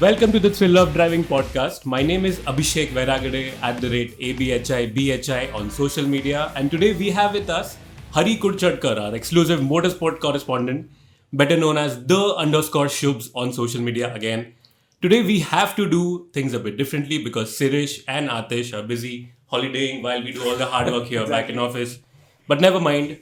Welcome to the Thrill of Driving podcast. My name is Abhishek Vairagade at the rate ABHI BHI on social media, and today we have with us Hari Kurchadkar, our exclusive motorsport correspondent, better known as the underscore Shubs on social media again. Today we have to do things a bit differently because Sirish and Atish are busy holidaying while we do all the hard work here back in office. But never mind.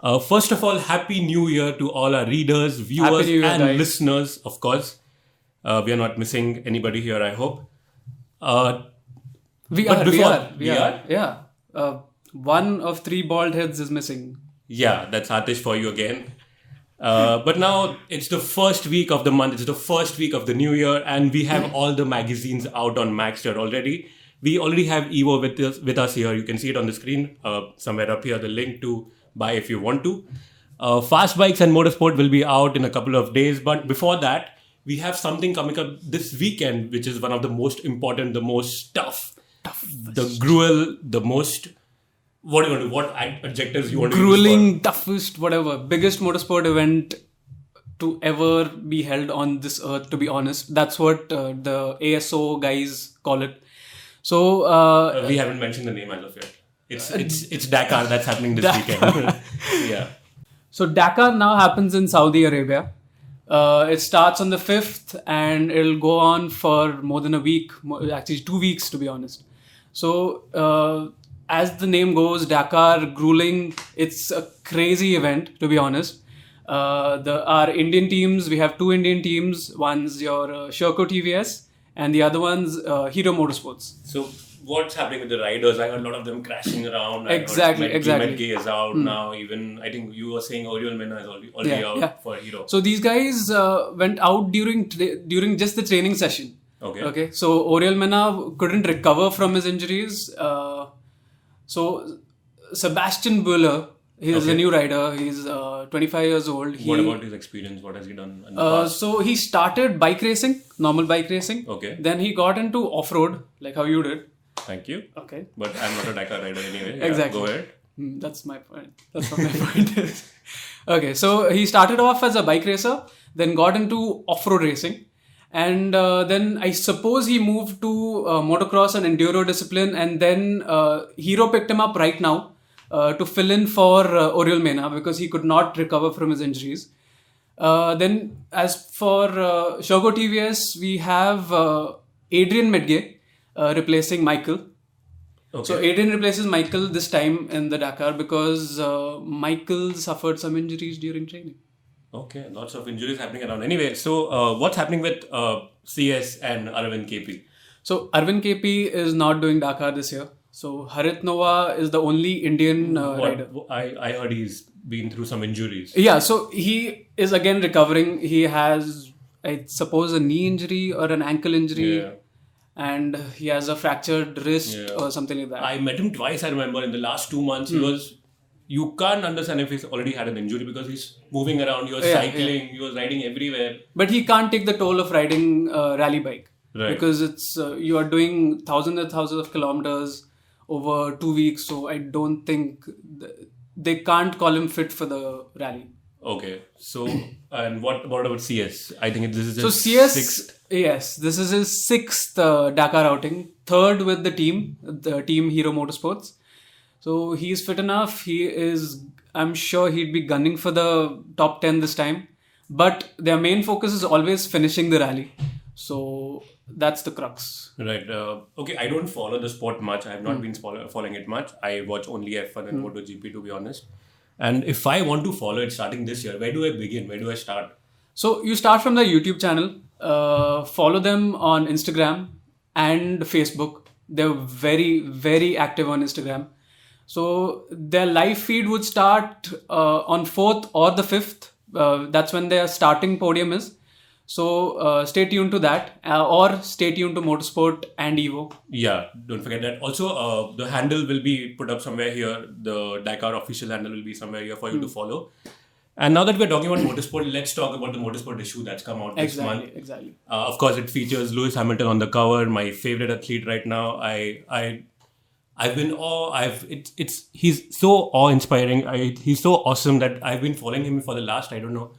Uh, first of all, happy new year to all our readers, viewers, and guys. listeners, of course. Uh, we are not missing anybody here, I hope. Uh, We are, we are, we, we are. are? Yeah. Uh, one of three bald heads is missing. yeah, that's Atish for you again. Uh, but now it's the first week of the month, it's the first week of the new year, and we have all the magazines out on Magzter already. We already have Evo with us, with us here. You can see it on the screen, uh, somewhere up here, the link to buy if you want to. Uh, Fast Bikes and Motorsport will be out in a couple of days, but before that, we have something coming up this weekend, which is one of the most important, the most tough, the gruel, the most. What do you want to? What ad- adjectives you want to use for- Grueling, toughest, whatever. Biggest motorsport event to ever be held on this earth, to be honest. That's what uh, the ASO guys call it. So, uh, Uh, we haven't mentioned the name as of yet. It's it's it's Dakar that's happening this weekend. yeah. So Dakar now happens in Saudi Arabia. Uh, it starts on the 5th and it'll go on for more than a week, actually two weeks to be honest. So uh, as the name goes, Dakar grueling. It's a crazy event to be honest. Uh, the our Indian teams, we have two Indian teams. One's your uh, Sherco TVS and the other one's uh, Hero Motorsports. So what's happening with the riders? I heard a lot of them crashing around. Exactly, Met- exactly. Metge is out now. Even I think you were saying Oriol Mena is already, already Yeah, out yeah. for Hero. So these guys uh, went out during tra- during just the training session. Okay. Okay. So Oriol Mena couldn't recover from his injuries. Uh, so Sebastian Bühler, he is a new rider. He's uh, 25 years old. He, what about his experience? What has he done uh, so he started bike racing, normal bike racing. Okay. Then he got into off road, like how you did. Thank you. Okay. But I'm not a Dakar rider anyway. Yeah, Exactly. Go ahead. Hmm, That's my point. That's what my point is. Okay, so he started off as a bike racer, then got into off-road racing, and uh, then I suppose he moved to uh, motocross and enduro discipline, and then uh, Hero picked him up right now uh, to fill in for uh, Oriol Mena because he could not recover from his injuries. Uh, then, as for uh, Sherco TVS, we have uh, Adrian Metge uh, replacing Michael. Okay. So Adrian replaces Michael this time in the Dakar because uh, Michael suffered some injuries during training. okay. Lots of injuries happening around. Anyway, so uh, what's happening with uh, CS and Arvind KP? So Arvind KP is not doing Dakar this year. So Harith Noah is the only Indian uh, rider. I, I heard he's been through some injuries. Yeah, so he is again recovering. He has, I suppose, a knee injury or an ankle injury, Yeah. and he has a fractured wrist Yeah. or something like that. I met him twice. I remember in the last two months, Hmm. he was. You can't understand if he's already had an injury because he's moving around. He was Yeah, cycling. He was riding everywhere. but he can't take the toll of riding a rally bike Right. because it's uh, you are doing thousands and thousands of kilometers over two weeks so i don't think th- they can't call him fit for the rally Okay. So, and what what about CS? I think this is so cs sixth. yes this is his sixth uh, dakar outing third with the team the team hero motorsports so he's fit enough he is i'm sure he'd be gunning for the top 10 this time but their main focus is always finishing the rally so that's the crux Right. Uh, okay. I don't follow the sport much. I have not been follow, following it much. I watch only F1 and MotoGP to be honest. And if I want to follow it starting this year, where do I begin? Where do I start? So you start from the YouTube channel, uh, follow them on Instagram and Facebook. They're very, very active on Instagram. So their live feed would start uh, on 4th or the 5th. Uh, that's when their starting podium is. So uh, stay tuned to that uh, or stay tuned to Motorsport and Evo. Yeah, don't forget that. Also, uh, the handle will be put up somewhere here. The Dakar official handle will be somewhere here for you Hmm. to follow. And now that we're talking about motorsport, let's talk about the motorsport issue that's come out this Exactly, month. exactly. Uh, of course, it features Lewis Hamilton on the cover, my favorite athlete right now. I, I, I've been awe. I've it's it's he's so awe inspiring. I he's so awesome that I've been following him for the last I don't know,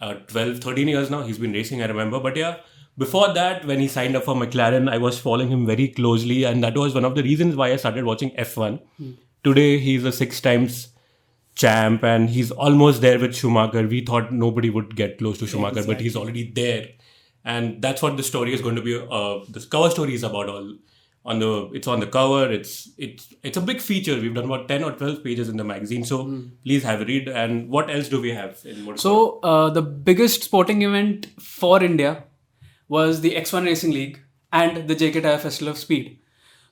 uh, 12, 13 years now. He's been racing. I remember, but yeah, before that, when he signed up for McLaren, I was following him very closely, and that was one of the reasons why I started watching F1. Today, he's a six times champ, and he's almost there with Schumacher. We thought nobody would get close to Schumacher, but he's already there, and that's what the story is going to be. Uh, the cover story is about all. On the, it's on the cover. It's it's it's a big feature. We've done about ten or twelve pages in the magazine. So please have a read. And what else do we have? So uh, the biggest sporting event for India was the X1 Racing League and the JK Tyre Festival of Speed.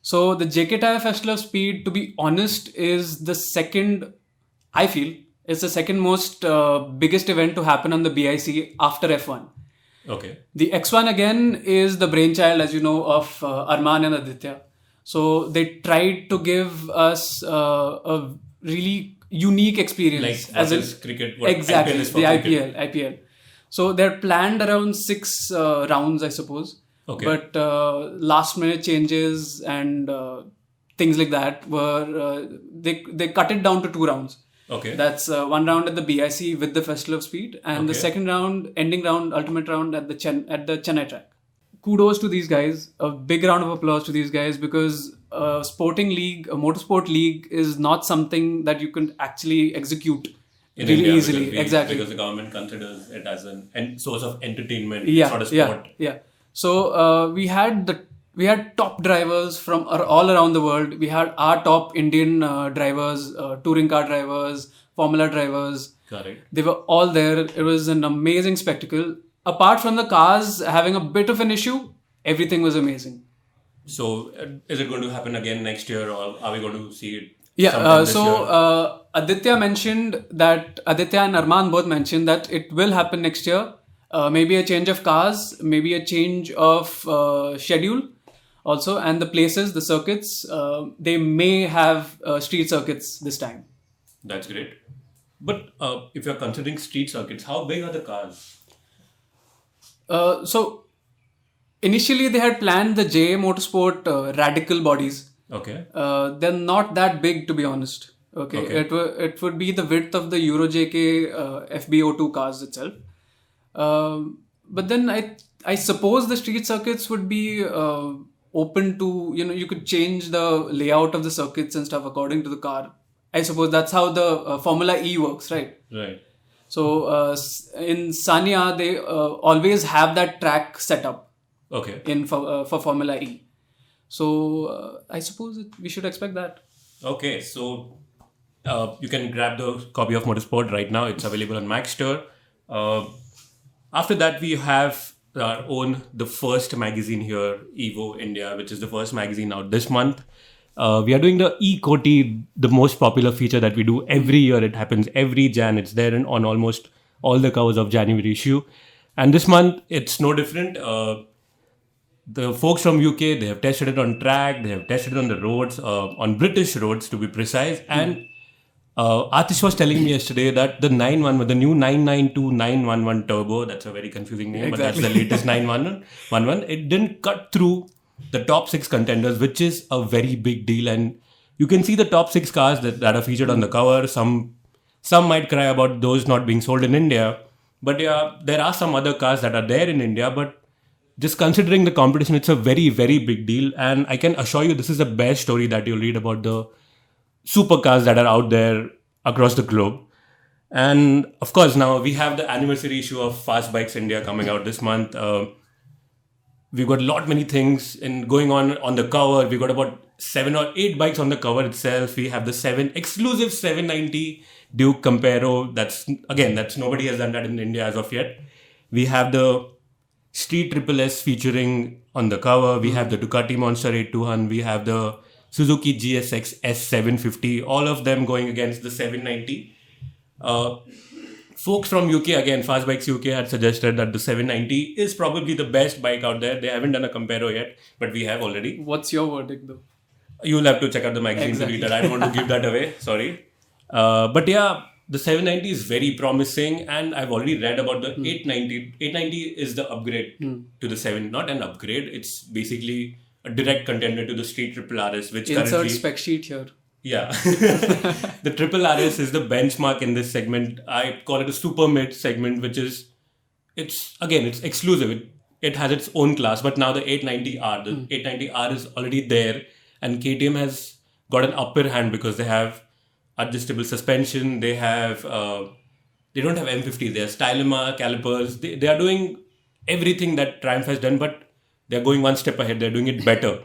So the JK Tyre Festival of Speed, to be honest, is the second. I feel is the second most uh, biggest event to happen on the BIC after F1. Okay. The X1 again is the brainchild, as you know, of uh, Arman and Aditya. So they tried to give us uh, a really unique experience Like as versus in cricket. what exactly IPL is the cricket. IPL. IPL. So they're planned around six uh, rounds, I suppose. Okay. But uh, last minute changes and uh, things like that were uh, they they cut it down to two rounds. Okay. That's uh, one round at the BIC with the Festival of Speed, and the second round, ending round, ultimate round at the Chen- at the Chennai track. Kudos to these guys. A big round of applause to these guys because a sporting league, a motorsport league, is not something that you can actually execute in really India easily. because we- exactly. because the government considers it as an en- source of entertainment. yeah, it's not a sport. yeah, yeah. So uh, we had the we had top drivers from all around the world. We had our top Indian uh, drivers, uh, touring car drivers, Formula drivers. Correct. They were all there. It was an amazing spectacle. Apart from the cars having a bit of an issue, everything was amazing. So, uh, is it going to happen again next year, or are we going to see it? Yeah. Uh, so uh, Aditya mentioned that Aditya and Arman both mentioned that it will happen next year. Uh, maybe a change of cars, maybe a change of uh, schedule, also, and the places, the circuits. Uh, they may have uh, street circuits this time. that's great. But uh, if you're considering street circuits, how big are the cars? Uh, so initially they had planned the JA Motorsport uh, radical bodies. Okay. Uh, they're not that big to be honest. Okay, Okay. it w- it would be the width of the Euro JK uh, FB02 cars itself. Um, but then I I suppose the street circuits would be uh, open to you know you could change the layout of the circuits and stuff according to the car. I suppose that's how the uh, Formula E works, right? Right. So uh, in Sanya they uh, always have that track set up Okay. in for, uh, for Formula E. So uh, I suppose it, we should expect that. Okay. So, uh, you can grab the copy of Motorsport right now. It's available on Magzter. Uh, after that, we have our own the first magazine here, Evo India, which is the first magazine out this month. Uh, we are doing the E Koti, the most popular feature that we do every year. It happens every Jan. It's there in, on almost all the covers of January issue. And this month, it's no different. Uh, the folks from UK, they have tested it on track, they have tested it on the roads, uh, on British roads to be precise. And uh, Atish was telling me yesterday that the 911, the new 992 911 Turbo, that's a very confusing name, but that's the latest 911, it didn't cut through the top six contenders, which is a very big deal. And you can see the top six cars that, that are featured on the cover. Some some might cry about those not being sold in India, but yeah, there are some other cars that are there in India, but just considering the competition, it's a very, very big deal. And I can assure you, this is the best story that you'll read about the supercars that are out there across the globe. And of course, now we have the anniversary issue of Fast Bikes India coming out this month. Uh, we've got a lot many things in going on on the cover. We've got about seven or eight bikes on the cover itself. We have the seven exclusive 790 Duke Comparo. That's again, that's nobody has done that in India as of yet. We have the Street Triple S featuring on the cover. We have the Ducati Monster 8200. We have the Suzuki GSX S750. All of them going against the 790. Uh, folks from UK again, Fast Bikes UK had suggested that the 790 is probably the best bike out there. They haven't done a comparo yet, but we have already. What's your verdict though? You'll have to check out the magazine Exactly. to read that. I don't want to give that away. Sorry. Uh, but yeah, the 790 is very promising, and I've already read about the 890. 890 is the upgrade to the 7, not an upgrade. It's basically a direct contender to the Street Triple RS, which Insert currently spec sheet here. yeah. the triple RS is the benchmark in this segment. I call it a super mid segment, which is it's again it's exclusive. It, it has its own class. But now the 890R, the 890R is already there, and KTM has got an upper hand because they have adjustable suspension. They have uh, they don't have M50. They have Stylema calipers. They, they are doing everything that Triumph has done, but they're going one step ahead. They're doing it better.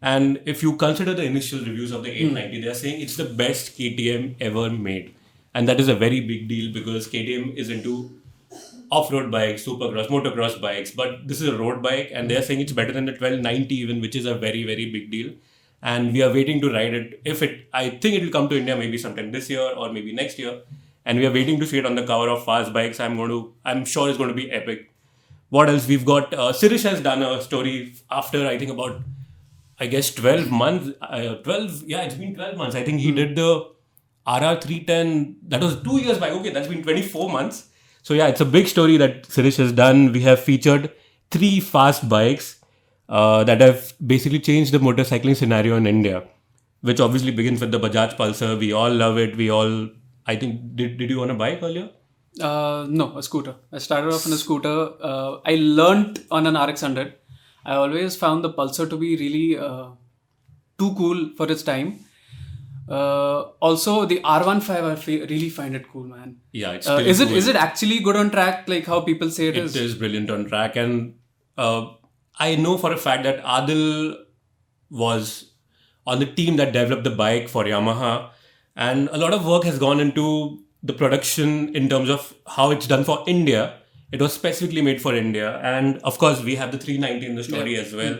And if you consider the initial reviews of the hmm. 890, they're saying it's the best KTM ever made. And that is a very big deal because KTM is into off-road bikes, supercross, motocross bikes, but this is a road bike, and they're saying it's better than the 1290 even, which is a very very big deal. And we are waiting to ride it. If it, I think it will come to India maybe sometime this year or maybe next year, and we are waiting to see it on the cover of Fast Bikes. I'm going to, I'm sure it's going to be epic. What else? We've got uh, Sirish has done a story after I think about, I guess 12 months, uh, 12 yeah, it's been 12 months. I think he did the RR310. That was two years back. Okay, that's been 24 months. So yeah, it's a big story that Sirish has done. We have featured three fast bikes uh, that have basically changed the motorcycling scenario in India, which obviously begins with the Bajaj Pulsar. We all love it. We all, I think, did, did you own a bike earlier? Uh, no, a scooter. I started off on a scooter. Uh, I learnt on an RX 100. I always found the Pulsar to be really uh, too cool for its time. Uh, also, the R15, I really find it cool, man. Yeah, it's Uh, is it cool. is it actually good on track, like how people say it It is? is brilliant on track, and uh, I know for a fact that Adil was on the team that developed the bike for Yamaha, and a lot of work has gone into the production in terms of how it's done for India. It was specifically made for India, and of course, we have the 390 in the story as well.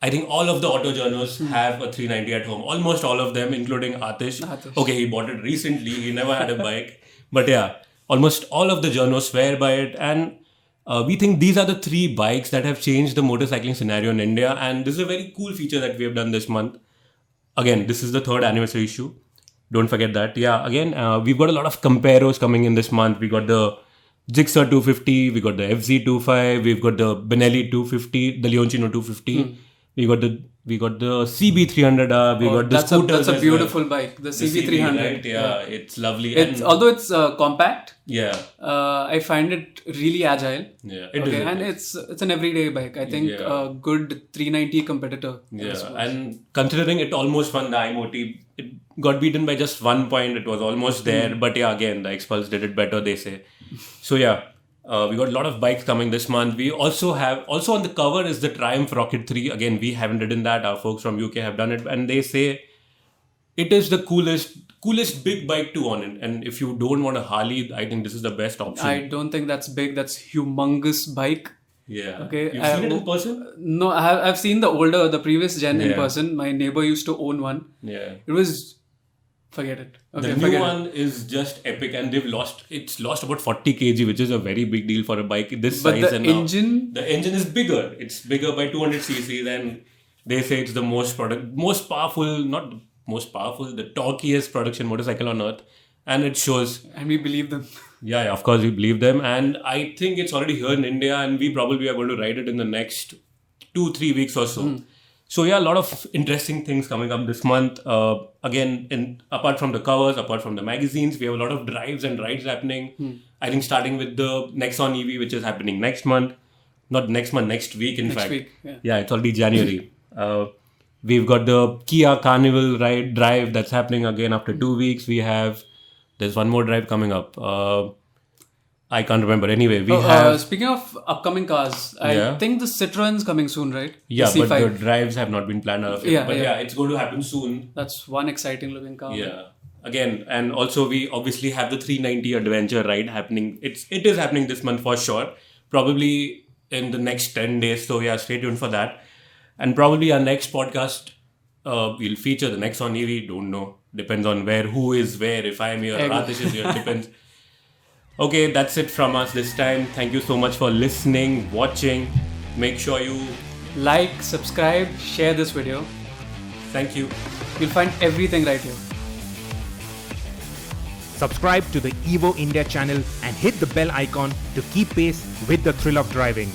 I think all of the auto journals have a 390 at home. Almost all of them, including Atish. Atish. Okay, he bought it recently. He never had a bike, but yeah, almost all of the journals swear by it. And uh, we think these are the three bikes that have changed the motorcycling scenario in India. And this is a very cool feature that we have done this month. Again, this is the third anniversary issue. Don't forget that. Yeah, again, uh, we've got a lot of comparos coming in this month. We got the Gixxer 250, we got the FZ25, we've got the Benelli 250, the Leoncino 250. We got the we got the CB300R. We Oh, got the that's a that's a beautiful well. bike, the The CB300. right? Yeah, it's lovely. It's and, although it's uh, compact, yeah, uh, I find it really agile. yeah, it okay, and is. it's it's an everyday bike. I think Yeah. a good 390 competitor. Yeah, and considering it almost won the IMOT, it got beaten by just one point. It was almost there, but yeah, again, the Xpulse did it better, they say. So yeah, uh, we got a lot of bikes coming this month. We also have also on the cover is the Triumph Rocket 3. Again, we haven't ridden that. Our folks from UK have done it, and they say it is the coolest coolest big bike to own it. And if you don't want a Harley, I think this is the best option. I don't think that's big. That's humongous bike. yeah. Okay, You've I- seen it in person? No, I have, I've seen the older, the previous gen in person. My neighbor used to own one. Yeah. It was, forget it. Okay, the new one is just epic, and they've lost. It's lost about 40 kg, which is a very big deal for a bike this But size. the and now- engine- the engine is bigger. It's bigger by 200 cc and they say it's the most product, most powerful, not the most powerful, the torquiest production motorcycle on earth, and it shows. and we believe them. Yeah, yeah, of course we believe them, and I think it's already here in India, and we probably are going to ride it in the next two, three weeks or so. Hmm. So yeah, a lot of interesting things coming up this month. Uh, again, in apart from the covers, apart from the magazines, we have a lot of drives and rides happening. I think starting with the Nexon EV, which is happening next month, not next month, next week. In Next fact, week, yeah. it's already January. uh, we've got the Kia Carnival ride drive that's happening again after two weeks. We have there's one more drive coming up. Uh, I can't remember. Anyway, we Oh, have uh, speaking of upcoming cars, I Yeah. think the Citroen's coming soon, right? The yeah, but C5. the drives have not been planned out. Yeah, but yeah. yeah, it's going to happen soon. That's one exciting looking car. Yeah. Again, and also we obviously have the 390 adventure ride happening. It's it is happening this month for sure. Probably in the next 10 days. So yeah, stay tuned for that. And probably our next podcast uh, we'll feature the Nexon EV. Don't know. Depends on where, who is where. If I am here, Egg. Ratish is here. Depends. Okay, that's it from us this time. Thank you so much for listening, watching. Make sure you Like, subscribe, share this video. thank you. You'll find everything right here. Subscribe to the Evo India channel and hit the bell icon to keep pace with the thrill of driving.